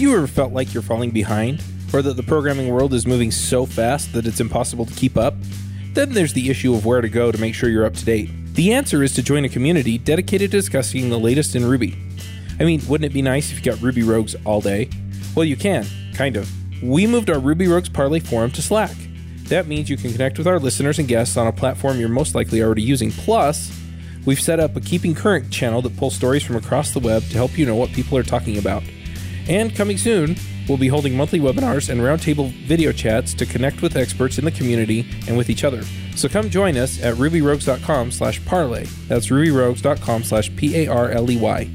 you ever felt like you're falling behind? Or that the programming world is moving so fast that it's impossible to keep up? Then there's the issue of where to go to make sure you're up to date. The answer is to join a community dedicated to discussing the latest in Ruby. I mean, wouldn't it be nice if you got Ruby Rogues all day? Well, you can, kind of. We moved our Ruby Rogues Parley forum to Slack. That means you can connect with our listeners and guests on a platform you're most likely already using. Plus, we've set up a Keeping Current channel that pulls stories from across the web to help you know what people are talking about. And coming soon, we'll be holding monthly webinars and roundtable video chats to connect with experts in the community and with each other. So come join us at rubyrogues.com slash parley. That's rubyrogues.com slash P-A-R-L-E-Y.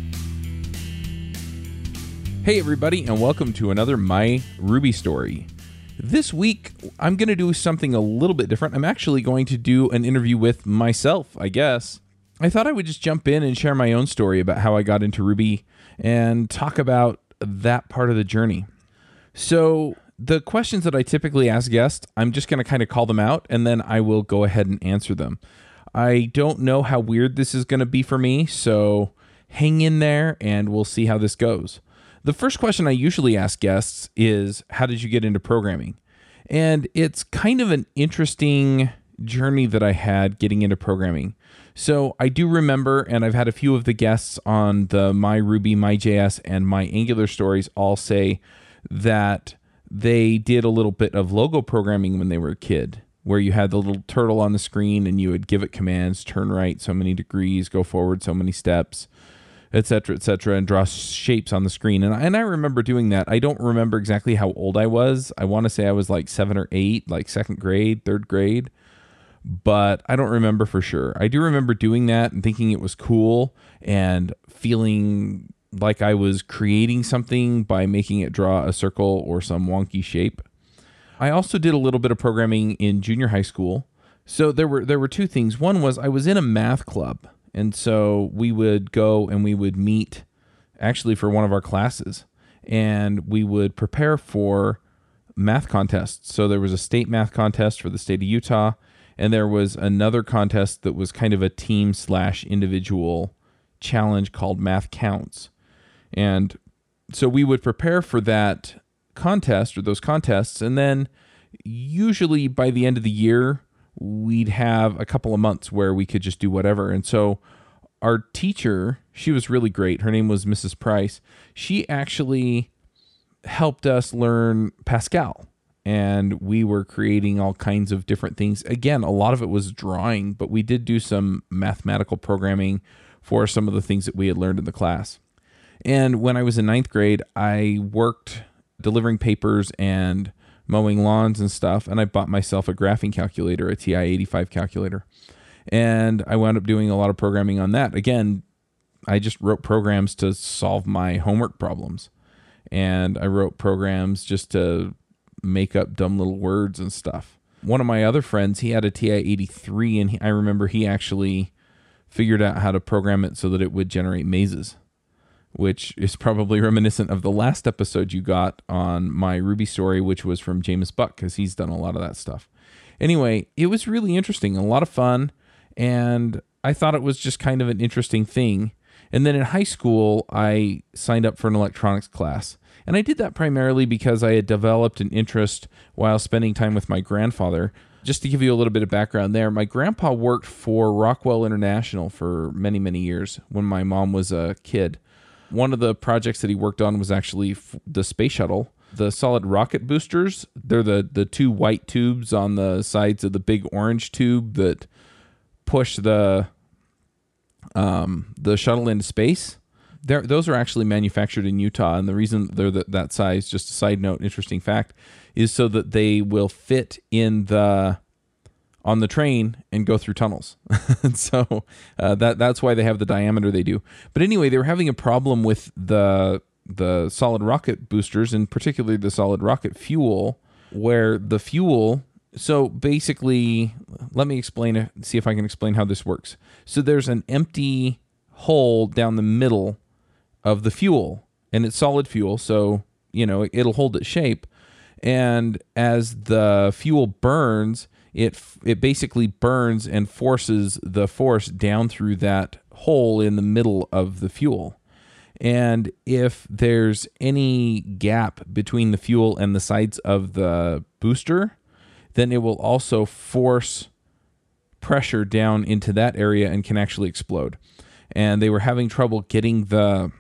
Hey, everybody, and welcome to another My Ruby Story. This week, I'm going to do something a little bit different. I'm actually going to do an interview with myself, I guess. I thought I would just jump in and share my own story about how I got into Ruby and talk about that part of the journey. So, the questions that I typically ask guests, I'm just going to kind of call them out and then I will go ahead and answer them. I don't know how weird this is going to be for me, so hang in there and we'll see how this goes. The first question I usually ask guests is How did you get into programming? And it's kind of an interesting journey that I had getting into programming. So I do remember, and I've had a few of the guests on the My Ruby, My JS, and My Angular stories all say that they did a little bit of logo programming when they were a kid, where you had the little turtle on the screen and you would give it commands turn right so many degrees, go forward so many steps etc., etc., and draw shapes on the screen. And I, and I remember doing that. I don't remember exactly how old I was. I want to say I was like seven or eight, like second grade, third grade, but I don't remember for sure. I do remember doing that and thinking it was cool and feeling like I was creating something by making it draw a circle or some wonky shape. I also did a little bit of programming in junior high school. So there were there were two things. One was I was in a math club and so we would go and we would meet actually for one of our classes and we would prepare for math contests. So there was a state math contest for the state of Utah, and there was another contest that was kind of a team slash individual challenge called Math Counts. And so we would prepare for that contest or those contests, and then usually by the end of the year, we'd have a couple of months where we could just do whatever. And so our teacher, she was really great. Her name was Mrs. Price. She actually helped us learn Pascal. And we were creating all kinds of different things. Again, a lot of it was drawing, but we did do some mathematical programming for some of the things that we had learned in the class. And when I was in ninth grade, I worked delivering papers and mowing lawns and stuff, and I bought myself a graphing calculator, a TI 85 calculator. And I wound up doing a lot of programming on that. Again, I just wrote programs to solve my homework problems. And I wrote programs just to make up dumb little words and stuff. One of my other friends, he had a TI 83, and he, I remember he actually figured out how to program it so that it would generate mazes which is probably reminiscent of the last episode you got on my Ruby story, which was from Jamis Buck, because he's done a lot of that stuff. Anyway, it was really interesting, a lot of fun, and I thought it was just kind of an interesting thing. And then in high school, I signed up for an electronics class. And I did that primarily because I had developed an interest while spending time with my grandfather. Just to give you a little bit of background there, my grandpa worked for Rockwell International for many, many years when my mom was a kid. One of the projects that he worked on was actually the space shuttle. The solid rocket boosters, they're the, the two white tubes on the sides of the big orange tube that push the um, the shuttle into space. Those are actually manufactured in Utah, and the reason they're the, that size, just a side note, interesting fact, is so that they will fit in the on the train and go through tunnels. so uh, that that's why they have the diameter they do. But anyway, they were having a problem with the the solid rocket boosters, and particularly the solid rocket fuel, where the fuel. So basically, let me explain. See if I can explain how this works. So there's an empty hole down the middle of the fuel, and it's solid fuel. So you know it'll hold its shape. And as the fuel burns, it it basically burns and forces the force down through that hole in the middle of the fuel. And if there's any gap between the fuel and the sides of the booster, then it will also force pressure down into that area and can actually explode. And they were having trouble getting the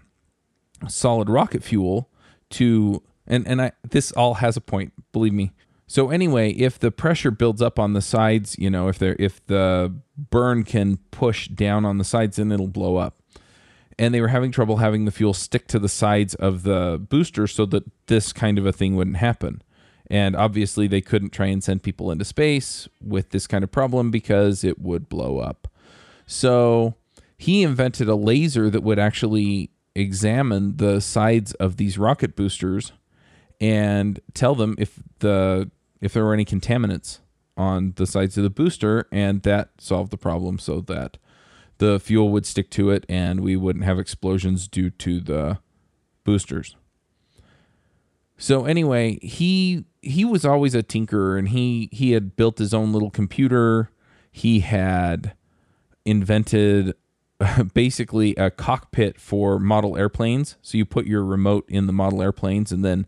solid rocket fuel to and and I this all has a point, believe me. So anyway, if the pressure builds up on the sides, you know, if there if the burn can push down on the sides, then it'll blow up. And they were having trouble having the fuel stick to the sides of the booster so that this kind of a thing wouldn't happen. And obviously, they couldn't try and send people into space with this kind of problem because it would blow up. So he invented a laser that would actually examine the sides of these rocket boosters and tell them if the if there were any contaminants on the sides of the booster and that solved the problem so that the fuel would stick to it and we wouldn't have explosions due to the boosters. So anyway, he he was always a tinkerer and he he had built his own little computer. He had invented basically a cockpit for model airplanes. So you put your remote in the model airplanes and then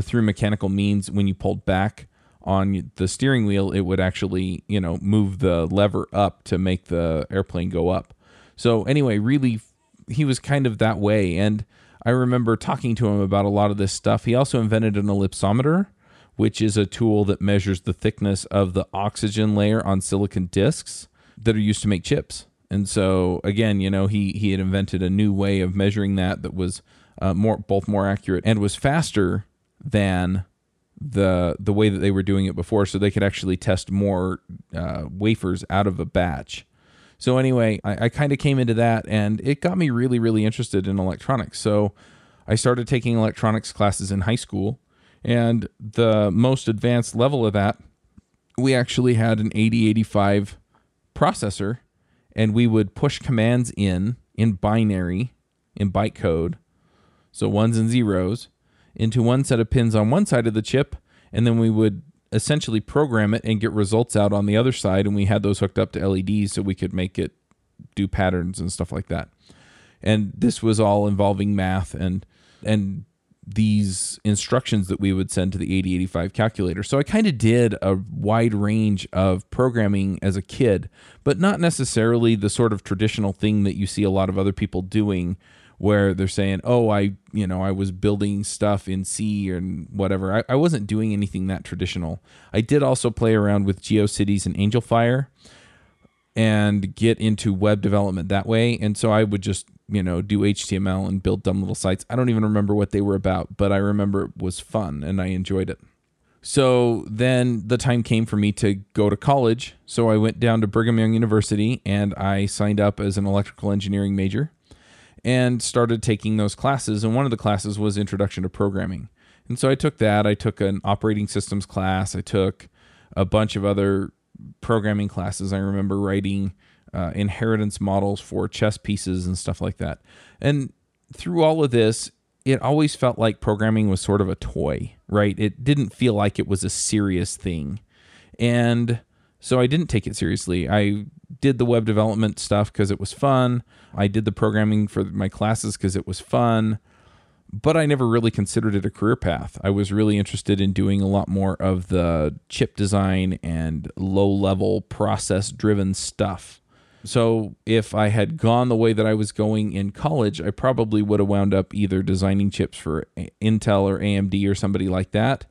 through mechanical means when you pulled back on the steering wheel it would actually, you know, move the lever up to make the airplane go up. So anyway, really he was kind of that way and I remember talking to him about a lot of this stuff. He also invented an ellipsometer, which is a tool that measures the thickness of the oxygen layer on silicon discs that are used to make chips. And so again, you know, he he had invented a new way of measuring that that was uh, more both more accurate and was faster than the the way that they were doing it before, so they could actually test more uh, wafers out of a batch. So anyway, I, I kind of came into that, and it got me really, really interested in electronics. So I started taking electronics classes in high school, and the most advanced level of that, we actually had an 8085 processor, and we would push commands in in binary, in bytecode, so ones and zeros, into one set of pins on one side of the chip, and then we would essentially program it and get results out on the other side. And we had those hooked up to LEDs so we could make it do patterns and stuff like that. And this was all involving math and and these instructions that we would send to the 8085 calculator. So I kind of did a wide range of programming as a kid, but not necessarily the sort of traditional thing that you see a lot of other people doing where they're saying, "Oh, I, you know, I was building stuff in C and whatever." I, I wasn't doing anything that traditional. I did also play around with GeoCities and AngelFire and get into web development that way. And so I would just, you know, do HTML and build dumb little sites. I don't even remember what they were about, but I remember it was fun and I enjoyed it. So then the time came for me to go to college. So I went down to Brigham Young University and I signed up as an electrical engineering major and started taking those classes. And one of the classes was Introduction to Programming. And so I took that. I took an operating systems class. I took a bunch of other programming classes. I remember writing uh, inheritance models for chess pieces and stuff like that. And through all of this, it always felt like programming was sort of a toy, right? It didn't feel like it was a serious thing. And so I didn't take it seriously. I did the web development stuff because it was fun. I did the programming for my classes because it was fun, but I never really considered it a career path. I was really interested in doing a lot more of the chip design and low level process driven stuff. So if I had gone the way that I was going in college, I probably would have wound up either designing chips for Intel or AMD or somebody like that,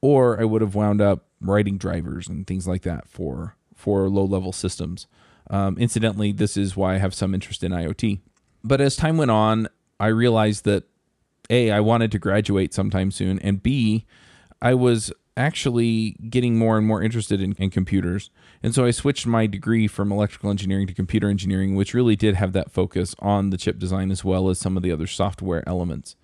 or I would have wound up writing drivers and things like that for for low level systems. Um, incidentally, this is why I have some interest in IoT. But as time went on, I realized that A, I wanted to graduate sometime soon, and B, I was actually getting more and more interested in, in, computers. And so I switched my degree from electrical engineering to computer engineering, which really did have that focus on the chip design as well as some of the other software elements.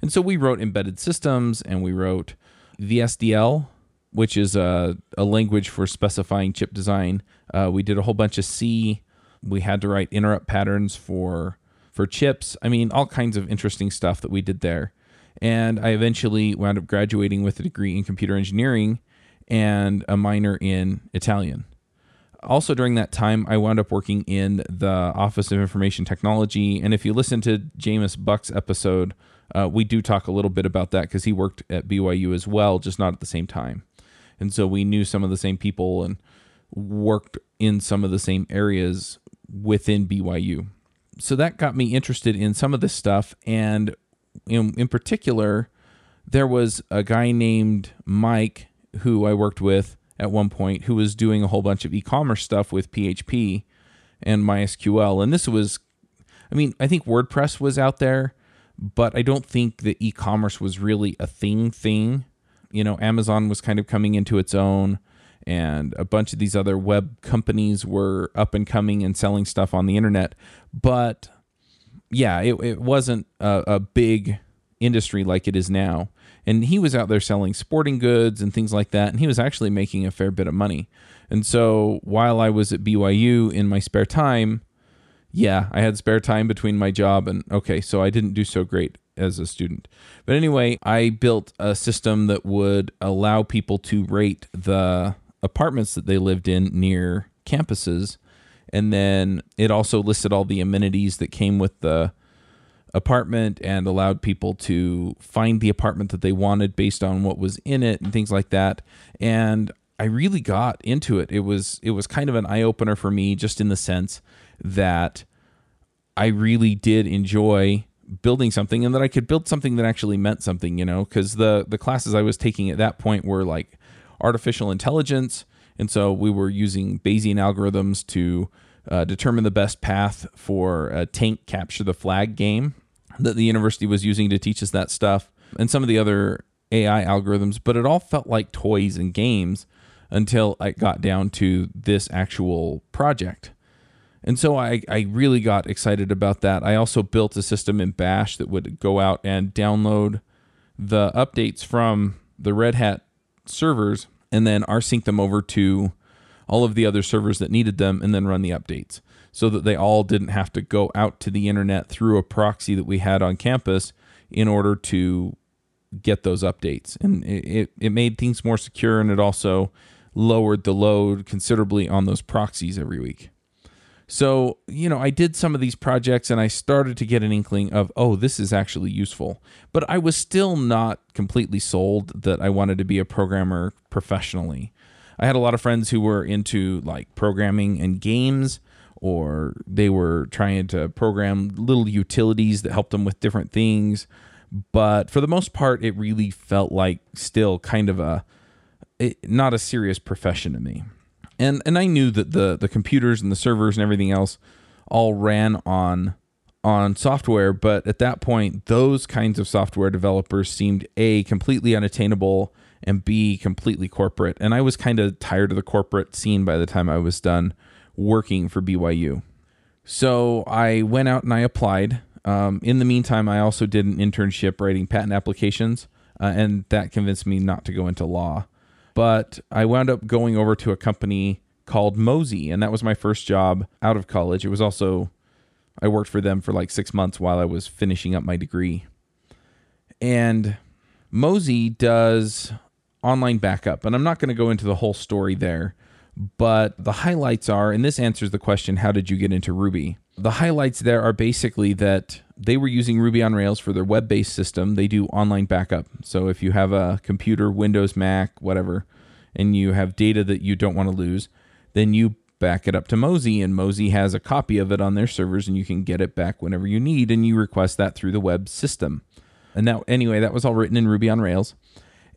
And so we wrote embedded systems and we wrote VHDL, which is a, a language for specifying chip design. Uh, we did a whole bunch of C. We had to write interrupt patterns for for chips. I mean, all kinds of interesting stuff that we did there. And I eventually wound up graduating with a degree in computer engineering and a minor in Italian. also during that time, I wound up working in the Office of Information Technology. And if you listen to Jamis Buck's episode, uh, we do talk a little bit about that because he worked at BYU as well, just not at the same time. And so we knew some of the same people and worked in some of the same areas within BYU. So that got me interested in some of this stuff. And in, in particular, there was a guy named Mike who I worked with at one point who was doing a whole bunch of e-commerce stuff with PHP and MySQL. And this was, I mean, I think WordPress was out there, but I don't think that e-commerce was really a thing thing. You know, Amazon was kind of coming into its own and a bunch of these other web companies were up and coming and selling stuff on the internet. But yeah, it, it wasn't a, a big industry like it is now. And he was out there selling sporting goods and things like that and he was actually making a fair bit of money. And so while i was at byu in my spare time yeah i had spare time between my job and okay so i didn't do so great as a student. But anyway i built a system that would allow people to rate the apartments that they lived in near campuses and then it also listed all the amenities that came with the apartment and allowed people to find the apartment that they wanted based on what was in it and things like that. And I really got into it. It was it was kind of an eye opener for me just in the sense that I really did enjoy building something and that I could build something that actually meant something, you know, cuz the the classes I was taking at that point were like artificial intelligence and so we were using Bayesian algorithms to uh, determine the best path for a tank capture the flag game that the university was using to teach us that stuff and some of the other AI algorithms, but it all felt like toys and games until I got down to this actual project. And so I, I really got excited about that. I also built a system in Bash that would go out and download the updates from the Red Hat servers and then rsync them over to all of the other servers that needed them and then run the updates so that they all didn't have to go out to the internet through a proxy that we had on campus in order to get those updates. And it, it made things more secure and it also lowered the load considerably on those proxies every week. So, you know, I did some of these projects and I started to get an inkling of, oh, this is actually useful. But I was still not completely sold that I wanted to be a programmer professionally. I had a lot of friends who were into like programming and games or they were trying to program little utilities that helped them with different things. But for the most part, it really felt like still kind of a it, not a serious profession to me. And and I knew that the the computers and the servers and everything else all ran on on software, but at that point, those kinds of software developers seemed a completely unattainable and b completely corporate. And I was kind of tired of the corporate scene by the time I was done working for BYU. So I went out and I applied. Um, in the meantime, I also did an internship writing patent applications, uh, and that convinced me not to go into law. But I wound up going over to a company called Mozy, and that was my first job out of college. It was also, I worked for them for like six months while I was finishing up my degree. And Mozy does online backup, and I'm not going to go into the whole story there, but the highlights are, and this answers the question how did you get into Ruby? The highlights there are basically that they were using Ruby on Rails for their web based system. They do online backup. So if you have a computer, Windows, Mac, whatever, and you have data that you don't want to lose, then you back it up to Mozy, and Mozy has a copy of it on their servers, and you can get it back whenever you need, and you request that through the web system. And that, anyway, that was all written in Ruby on Rails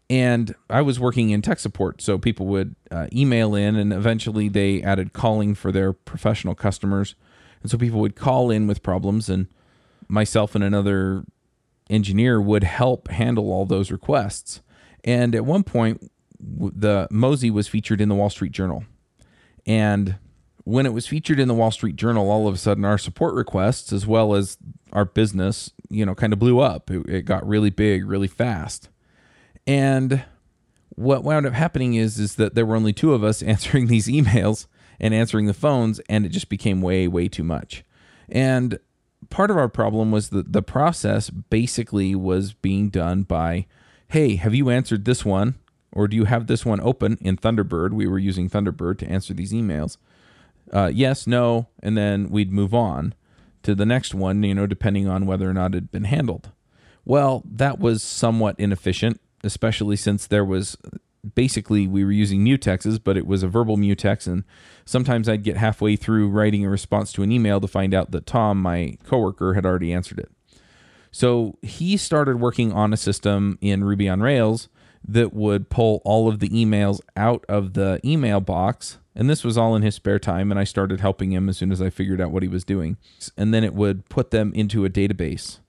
and I was working in tech support, so people would uh, email in, and eventually they added calling for their professional customers, and so people would call in with problems, and myself and another engineer would help handle all those requests. And at one point, the Mozy was featured in the Wall Street Journal, and when it was featured in the Wall Street Journal, all of a sudden our support requests, as well as our business, you know, kind of blew up. It, it got really big, really fast and what wound up happening is is that there were only two of us answering these emails and answering the phones, and it just became way way too much. And part of our problem was that the process basically was being done by, hey, have you answered this one? Or do you have this one open in Thunderbird? We were using Thunderbird to answer these emails. Uh, yes, no, and then we'd move on to the next one, you know, depending on whether or not it had been handled. Well, that was somewhat inefficient, especially since there was basically we were using mutexes, but it was a verbal mutex, and sometimes I'd get halfway through writing a response to an email to find out that Tom, my coworker, had already answered it. So he started working on a system in Ruby on Rails that would pull all of the emails out of the email box. And this was all in his spare time. And I started helping him as soon as I figured out what he was doing. And then it would put them into a database.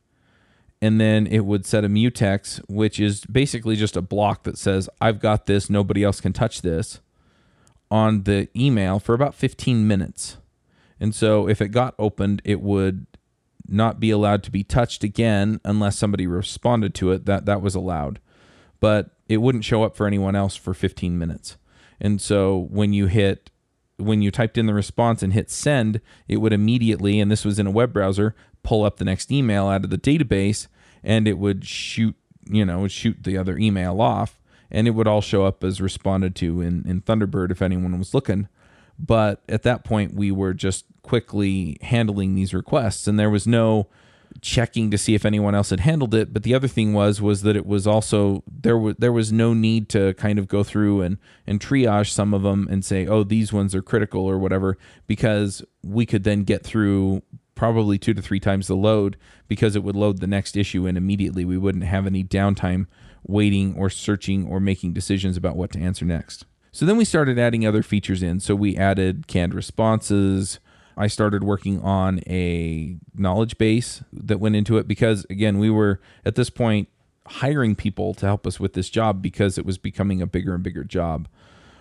And then it would set a mutex, which is basically just a block that says, I've got this, nobody else can touch this, on the email for about 15 minutes. And so if it got opened, it would not be allowed to be touched again unless somebody responded to it. That that was allowed. But it wouldn't show up for anyone else for 15 minutes. And so when you hit when you typed in the response and hit send, it would immediately, and this was in a web browser, pull up the next email out of the database and it would shoot, you know, shoot the other email off and it would all show up as responded to in, in Thunderbird if anyone was looking. But at that point, we were just quickly handling these requests and there was no checking to see if anyone else had handled it. But the other thing was was that it was also there was there was no need to kind of go through and and triage some of them and say, oh, these ones are critical or whatever, because we could then get through probably two to three times the load because it would load the next issue and immediately we wouldn't have any downtime waiting or searching or making decisions about what to answer next. So then we started adding other features in. So we added canned responses, I started working on a knowledge base that went into it because, again, we were at this point hiring people to help us with this job because it was becoming a bigger and bigger job.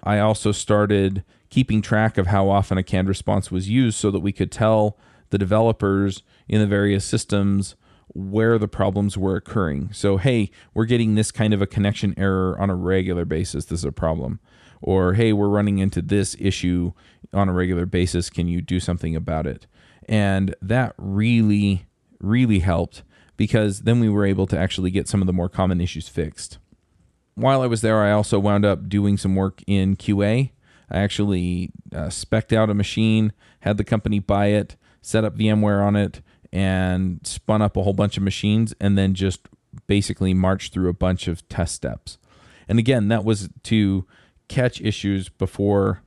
I also started keeping track of how often a canned response was used so that we could tell the developers in the various systems where the problems were occurring. So, hey, we're getting this kind of a connection error on a regular basis. This is a problem or hey, we're running into this issue on a regular basis. Can you do something about it? And that really, really helped because then we were able to actually get some of the more common issues fixed. While I was there, I also wound up doing some work in QA. I actually uh, specced out a machine, had the company buy it, set up VMware on it, and spun up a whole bunch of machines, and then just basically marched through a bunch of test steps. And again, that was to catch issues before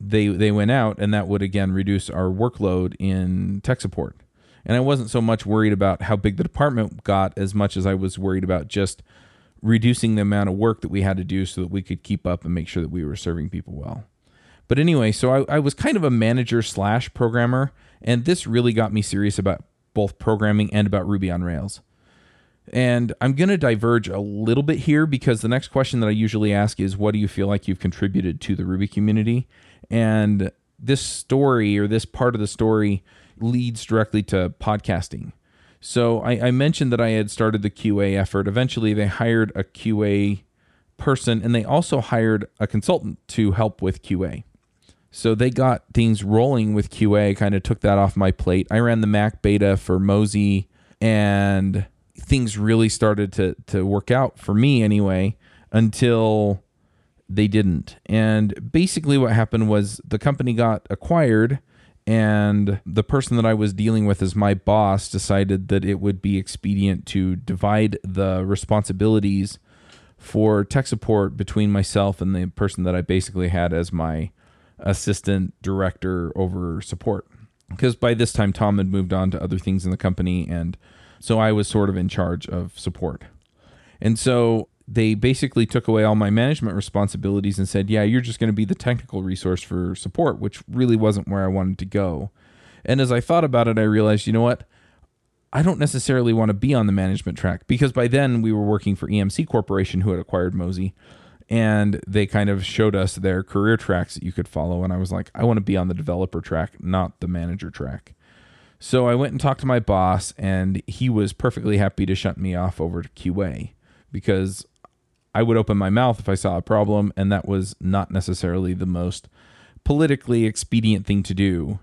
they they went out, and that would again reduce our workload in tech support. And I wasn't so much worried about how big the department got as much as I was worried about just reducing the amount of work that we had to do so that we could keep up and make sure that we were serving people well. But anyway, so I, I was kind of a manager slash programmer, and this really got me serious about both programming and about Ruby on Rails. And I'm going to diverge a little bit here because the next question that I usually ask is what do you feel like you've contributed to the Ruby community? And this story or this part of the story leads directly to podcasting. So I, I mentioned that I had started the QA effort. Eventually, they hired a QA person and they also hired a consultant to help with QA. So they got things rolling with QA, kind of took that off my plate. I ran the Mac beta for Mozy and things really started to to work out for me anyway until they didn't. And basically what happened was the company got acquired and the person that I was dealing with as my boss decided that it would be expedient to divide the responsibilities for tech support between myself and the person that I basically had as my assistant director over support. Because by this time, Tom had moved on to other things in the company and so I was sort of in charge of support. And so they basically took away all my management responsibilities and said, yeah, you're just going to be the technical resource for support, which really wasn't where I wanted to go. And as I thought about it, I realized, you know what? I don't necessarily want to be on the management track because by then we were working for EMC Corporation, who had acquired Mozy, and they kind of showed us their career tracks that you could follow. And I was like, I want to be on the developer track, not the manager track. So I went and talked to my boss, and he was perfectly happy to shut me off over to QA because I would open my mouth if I saw a problem, and that was not necessarily the most politically expedient thing to do.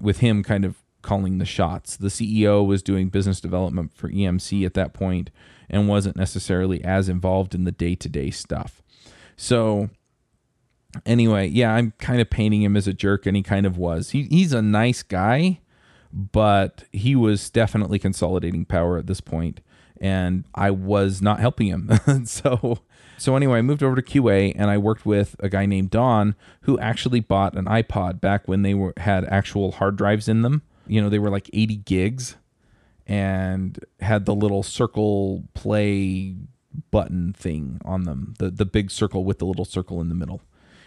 With him kind of calling the shots, the CEO was doing business development for EMC at that point and wasn't necessarily as involved in the day to day stuff. So anyway, yeah, I'm kind of painting him as a jerk, and he kind of was. He, he's a nice guy, but he was definitely consolidating power at this point, and I was not helping him. so, so anyway, I moved over to QA, and I worked with a guy named Don who actually bought an iPod back when they were had actual hard drives in them. You know, they were like 80 gigs, and had the little circle play button thing on them, the the big circle with the little circle in the middle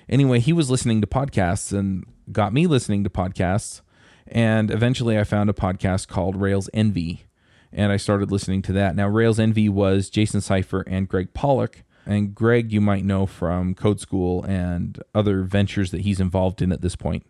anyway, he was listening to podcasts and got me listening to podcasts. And eventually I found a podcast called Rails Envy. And I started listening to that. Now, Rails Envy was Jason Seifer and Gregg Pollack. And Gregg, you might know from Code School and other ventures that he's involved in at this point.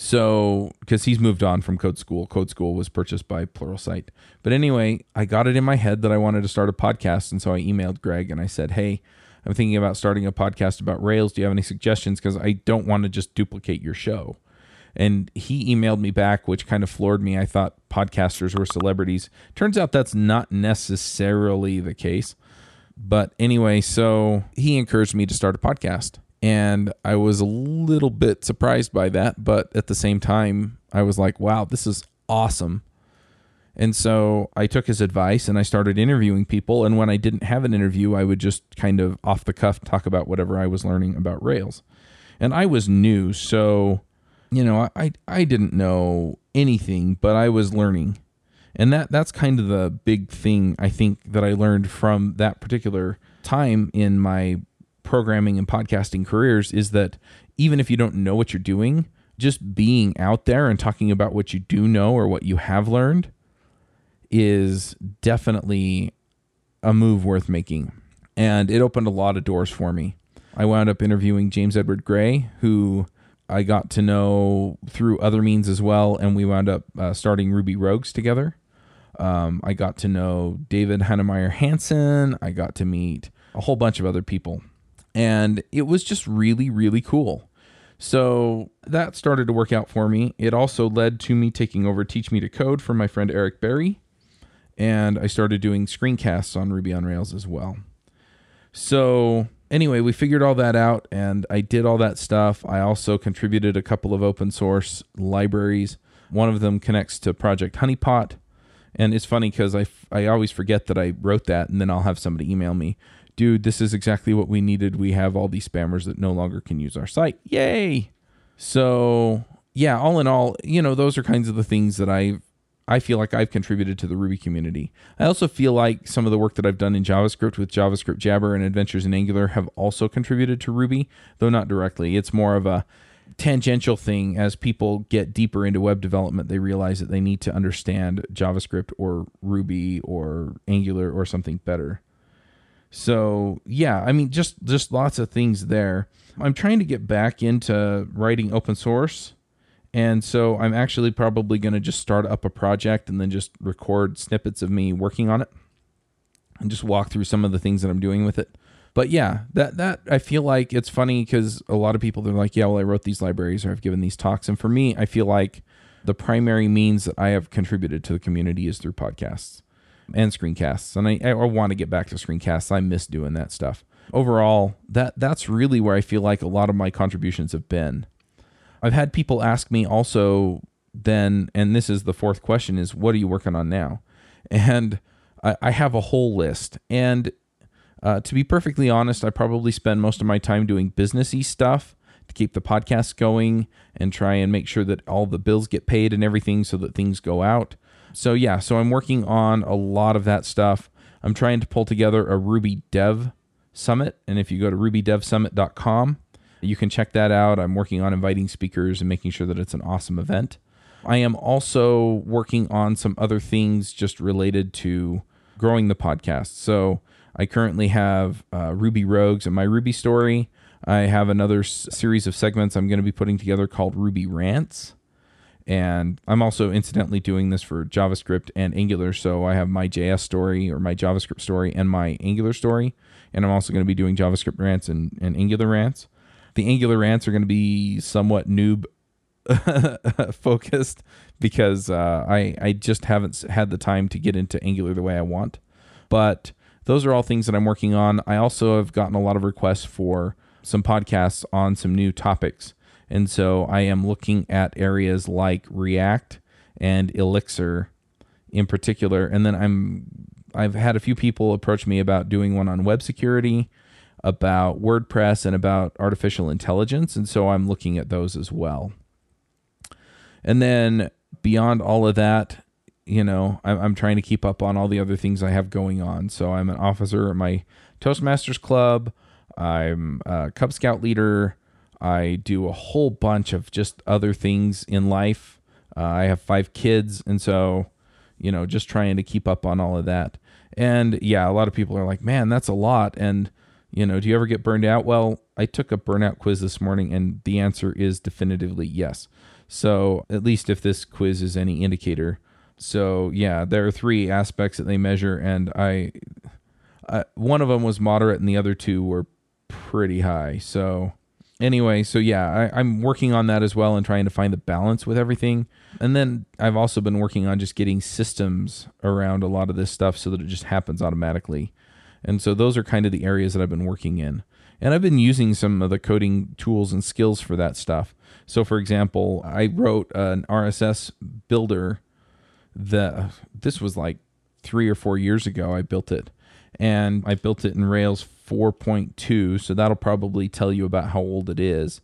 So, because he's moved on from Code School, Code School was purchased by Pluralsight. But anyway, I got it in my head that I wanted to start a podcast. And so I emailed Gregg and I said, Hey, I'm thinking about starting a podcast about Rails. Do you have any suggestions? Because I don't want to just duplicate your show. And he emailed me back, which kind of floored me. I thought podcasters were celebrities. Turns out that's not necessarily the case. But anyway, so he encouraged me to start a podcast. And I was a little bit surprised by that. But at the same time, I was like, wow, this is awesome. And so I took his advice and I started interviewing people. And when I didn't have an interview, I would just kind of off the cuff talk about whatever I was learning about Rails. And I was new, so you know, I I didn't know anything, but I was learning. And that that's kind of the big thing I think that I learned from that particular time in my programming and podcasting careers is that even if you don't know what you're doing, just being out there and talking about what you do know or what you have learned is definitely a move worth making. And it opened a lot of doors for me. I wound up interviewing James Edward Gray, who I got to know through other means as well. And we wound up uh, starting Ruby Rogues together. Um, I got to know David Heinemeier Hansson. I got to meet a whole bunch of other people. And it was just really, really cool. So that started to work out for me. It also led to me taking over Teach Me to Code from my friend Eric Berry and I started doing screencasts on Ruby on Rails as well. So, anyway, we figured all that out and I did all that stuff. I also contributed a couple of open source libraries. One of them connects to Project Honeypot. And it's funny because I, I always forget that I wrote that, and then I'll have somebody email me, dude, this is exactly what we needed. We have all these spammers that no longer can use our site. Yay! So, yeah, all in all, you know, those are kinds of the things that I've I feel like I've contributed to the Ruby community. I also feel like some of the work that I've done in JavaScript with JavaScript Jabber and Adventures in Angular have also contributed to Ruby, though not directly. It's more of a tangential thing as people get deeper into web development they realize that they need to understand javascript or ruby or angular or something better so yeah i mean just just lots of things there. I'm trying to get back into writing open source. And so I'm actually probably going to just start up a project and then just record snippets of me working on it and just walk through some of the things that I'm doing with it. But yeah, that that I feel like it's funny because a lot of people they're like, yeah, well, I wrote these libraries or I've given these talks, and for me, I feel like the primary means that I have contributed to the community is through podcasts and screencasts, and I, I want to get back to screencasts. I miss doing that stuff. Overall, that that's really where I feel like a lot of my contributions have been I've had people ask me also then, and this is the fourth question is what are you working on now? And I, I have a whole list. And uh, to be perfectly honest, I probably spend most of my time doing businessy stuff to keep the podcast going and try and make sure that all the bills get paid and everything so that things go out. So yeah, so I'm working on a lot of that stuff. I'm trying to pull together a Ruby Dev Summit, and if you go to rubydevsummit.com, you can check that out. I'm working on inviting speakers and making sure that it's an awesome event. I am also working on some other things just related to growing the podcast. So I currently have uh, Ruby Rogues and my Ruby story. I have another s- series of segments I'm going to be putting together called Ruby Rants. And I'm also incidentally doing this for JavaScript and Angular. So I have my JS story or my JavaScript story and my Angular story. And I'm also going to be doing JavaScript rants and, and Angular rants the Angular rants are going to be somewhat noob focused because uh, I I just haven't had the time to get into Angular the way I want. But those are all things that I'm working on. I also have gotten a lot of requests for some podcasts on some new topics. And so I am looking at areas like React and Elixir in particular. And then I'm I've had a few people approach me about doing one on web security, about WordPress, and about artificial intelligence. And so I'm looking at those as well. And then beyond all of that, you know, I'm, I'm trying to keep up on all the other things I have going on. So I'm an officer at my Toastmasters Club. I'm a Cub Scout leader. I do a whole bunch of just other things in life. Uh, I have five kids, and so you know, just trying to keep up on all of that. And yeah, a lot of people are like, "Man, that's a lot." And you know, do you ever get burned out? Well, I took a burnout quiz this morning, and the answer is definitively yes. So at least if this quiz is any indicator. So yeah, there are three aspects that they measure, and I, I one of them was moderate, and the other two were pretty high. So anyway, so yeah, I, I'm working on that as well and trying to find the balance with everything. And then I've also been working on just getting systems around a lot of this stuff so that it just happens automatically. And so those are kind of the areas that I've been working in. And I've been using some of the coding tools and skills for that stuff. So, for example, I wrote an RSS builder that this was like three or four years ago. I built it and I built it in Rails 4.2. So that'll probably tell you about how old it is.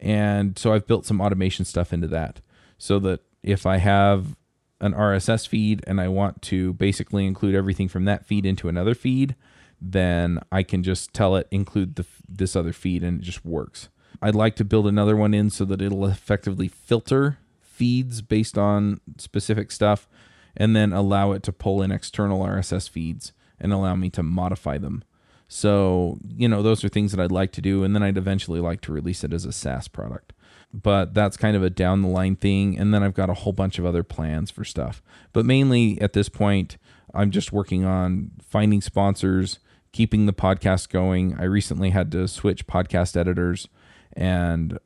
And so I've built some automation stuff into that so that if I have an RSS feed and I want to basically include everything from that feed into another feed, then I can just tell it include the, this other feed and it just works. I'd like to build another one in so that it'll effectively filter feeds based on specific stuff and then allow it to pull in external RSS feeds and allow me to modify them. So, you know, those are things that I'd like to do and then I'd eventually like to release it as a SaaS product but that's kind of a down the line thing. And then I've got a whole bunch of other plans for stuff. But mainly at this point, I'm just working on finding sponsors, keeping the podcast going. I recently had to switch podcast editors and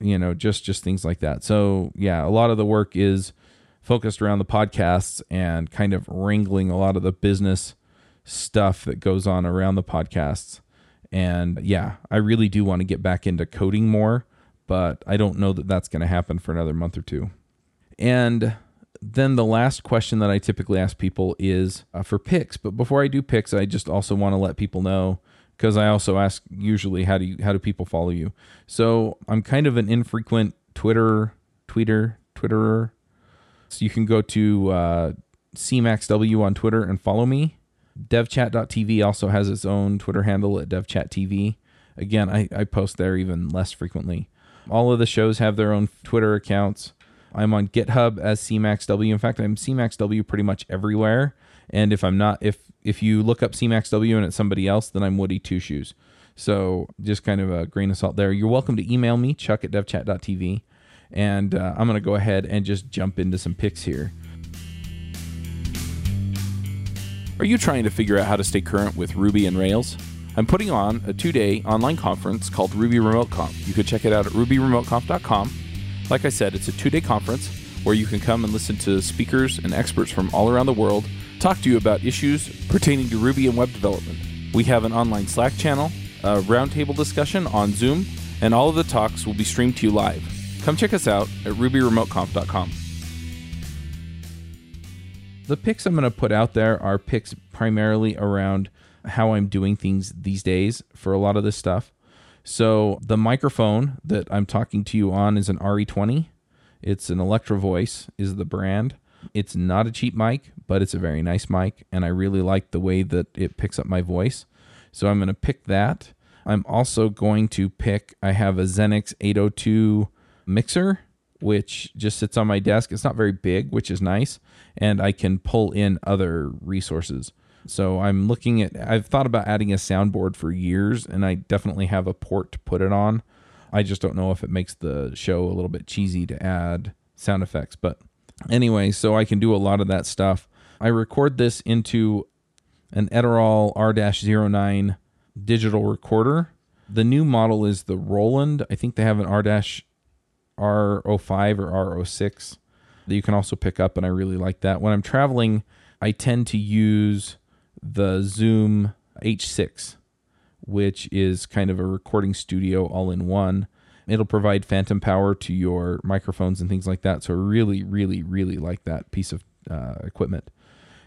you know, just just things like that. So, yeah, a lot of the work is focused around the podcasts and kind of wrangling a lot of the business stuff that goes on around the podcasts. And yeah, I really do want to get back into coding more but I don't know that that's going to happen for another month or two. And then the last question that I typically ask people is uh, for picks. But before I do picks, I just also want to let people know because I also ask usually how do you how do people follow you. So I'm kind of an infrequent Twitter tweeter Twitterer. So you can go to uh, CMaxW on Twitter and follow me. DevChat.tv also has its own Twitter handle at DevChatTV. Again, I, I post there even less frequently. All of the shows have their own Twitter accounts. I'm on GitHub as CMaxW. In fact, I'm CMaxW pretty much everywhere. And if I'm not, if if you look up CMaxW and it's somebody else, then I'm Woody Two Shoes. So just kind of a grain of salt there. You're welcome to email me, chuck at devchat.tv. And uh, I'm going to go ahead and just jump into some picks here. Are you trying to figure out how to stay current with Ruby and Rails? I'm putting on a two day online conference called Ruby Remote Conf. You can check it out at rubyremoteconf.com. Like I said, it's a two day conference where you can come and listen to speakers and experts from all around the world talk to you about issues pertaining to Ruby and web development. We have an online Slack channel, a roundtable discussion on Zoom, and all of the talks will be streamed to you live. Come check us out at rubyremoteconf.com. The picks I'm going to put out there are picks primarily around how I'm doing things these days for a lot of this stuff. So the microphone that I'm talking to you on is an RE20. It's an Electro Voice is the brand. It's not a cheap mic, but it's a very nice mic and I really like the way that it picks up my voice. So I'm going to pick that. I'm also going to pick I have a Xenyx 802 mixer which just sits on my desk. It's not very big, which is nice, and I can pull in other resources. So I'm looking at, I've thought about adding a soundboard for years, and I definitely have a port to put it on. I just don't know if it makes the show a little bit cheesy to add sound effects. But anyway, so I can do a lot of that stuff. I record this into an Edirol R-09 digital recorder. The new model is the Roland. I think they have an R-R05 or R06 that you can also pick up, and I really like that. When I'm traveling, I tend to use the Zoom H6, which is kind of a recording studio all in one. It'll provide phantom power to your microphones and things like that. So, I really, really, really like that piece of uh, equipment.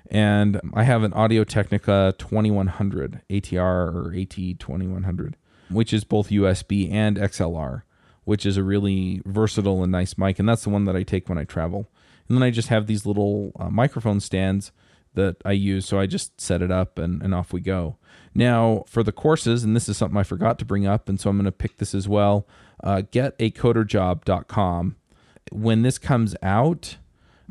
And I have an Audio Technica 2100 ATR or AT 2100, which is both USB and XLR, which is a really versatile and nice mic. And that's the one that I take when I travel. And then I just have these little uh, microphone stands that I use. So I just set it up and, and off we go. Now, for the courses, and this is something I forgot to bring up, and so I'm going to pick this as well uh, getacoderjob.com. When this comes out,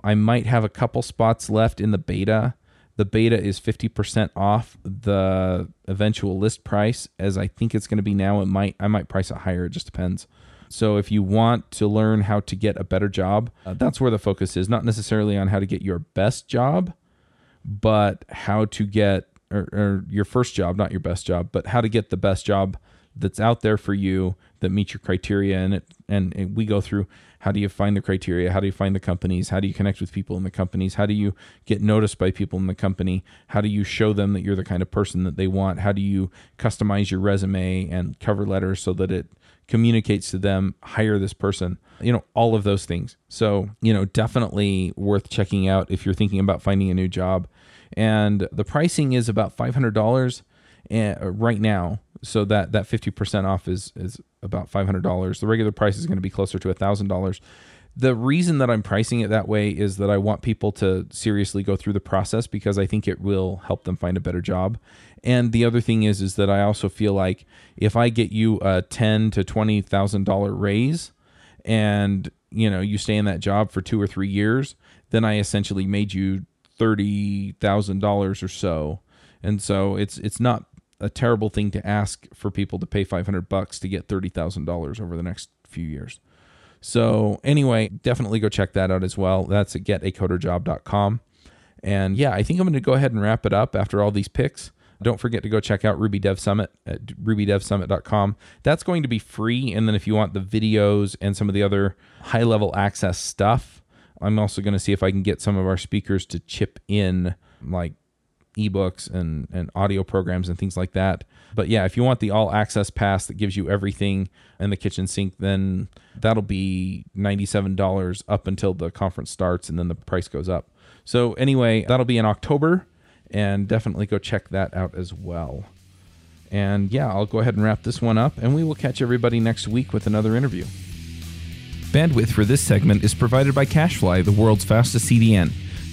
I might have a couple spots left in the beta. The beta is 50% off the eventual list price as I think it's going to be now. It might I might price it higher, it just depends. So if you want to learn how to get a better job, uh, that's where the focus is, not necessarily on how to get your best job, but how to get or, or your first job, not your best job, but how to get the best job that's out there for you that meets your criteria and it and, and we go through how do you find the criteria? How do you find the companies? How do you connect with people in the companies? How do you get noticed by people in the company? How do you show them that you're the kind of person that they want? How do you customize your resume and cover letter so that it communicates to them hire this person you know all of those things. So you know definitely worth checking out if you're thinking about finding a new job. And the pricing is about $500 eh, right now. So that that 50% off is is about $500 the regular price is going to be closer to $1000 the reason that i'm pricing it that way is that i want people to seriously go through the process because i think it will help them find a better job. And the other thing is is that i also feel like if i get you a 10 to $20000 raise and you know you stay in that job for two or three years then i essentially made you $30000 or so. And so it's it's not a terrible thing to ask for people to pay 500 bucks to get $30,000 over the next few years. So, anyway, definitely go check that out as well. That's at getacoderjob.com. And yeah, I think I'm going to go ahead and wrap it up after all these picks. Don't forget to go check out Ruby Dev Summit at rubydevsummit.com. That's going to be free. And then if you want the videos and some of the other high level access stuff, I'm also going to see if I can get some of our speakers to chip in like ebooks and, and audio programs and things like that. But yeah, if you want the all access pass that gives you everything in the kitchen sink, then that'll be $97 up until the conference starts and then the price goes up. So, anyway, that'll be in October and definitely go check that out as well. And yeah, I'll go ahead and wrap this one up and we will catch everybody next week with another interview. Bandwidth for this segment is provided by CacheFly, the world's fastest CDN.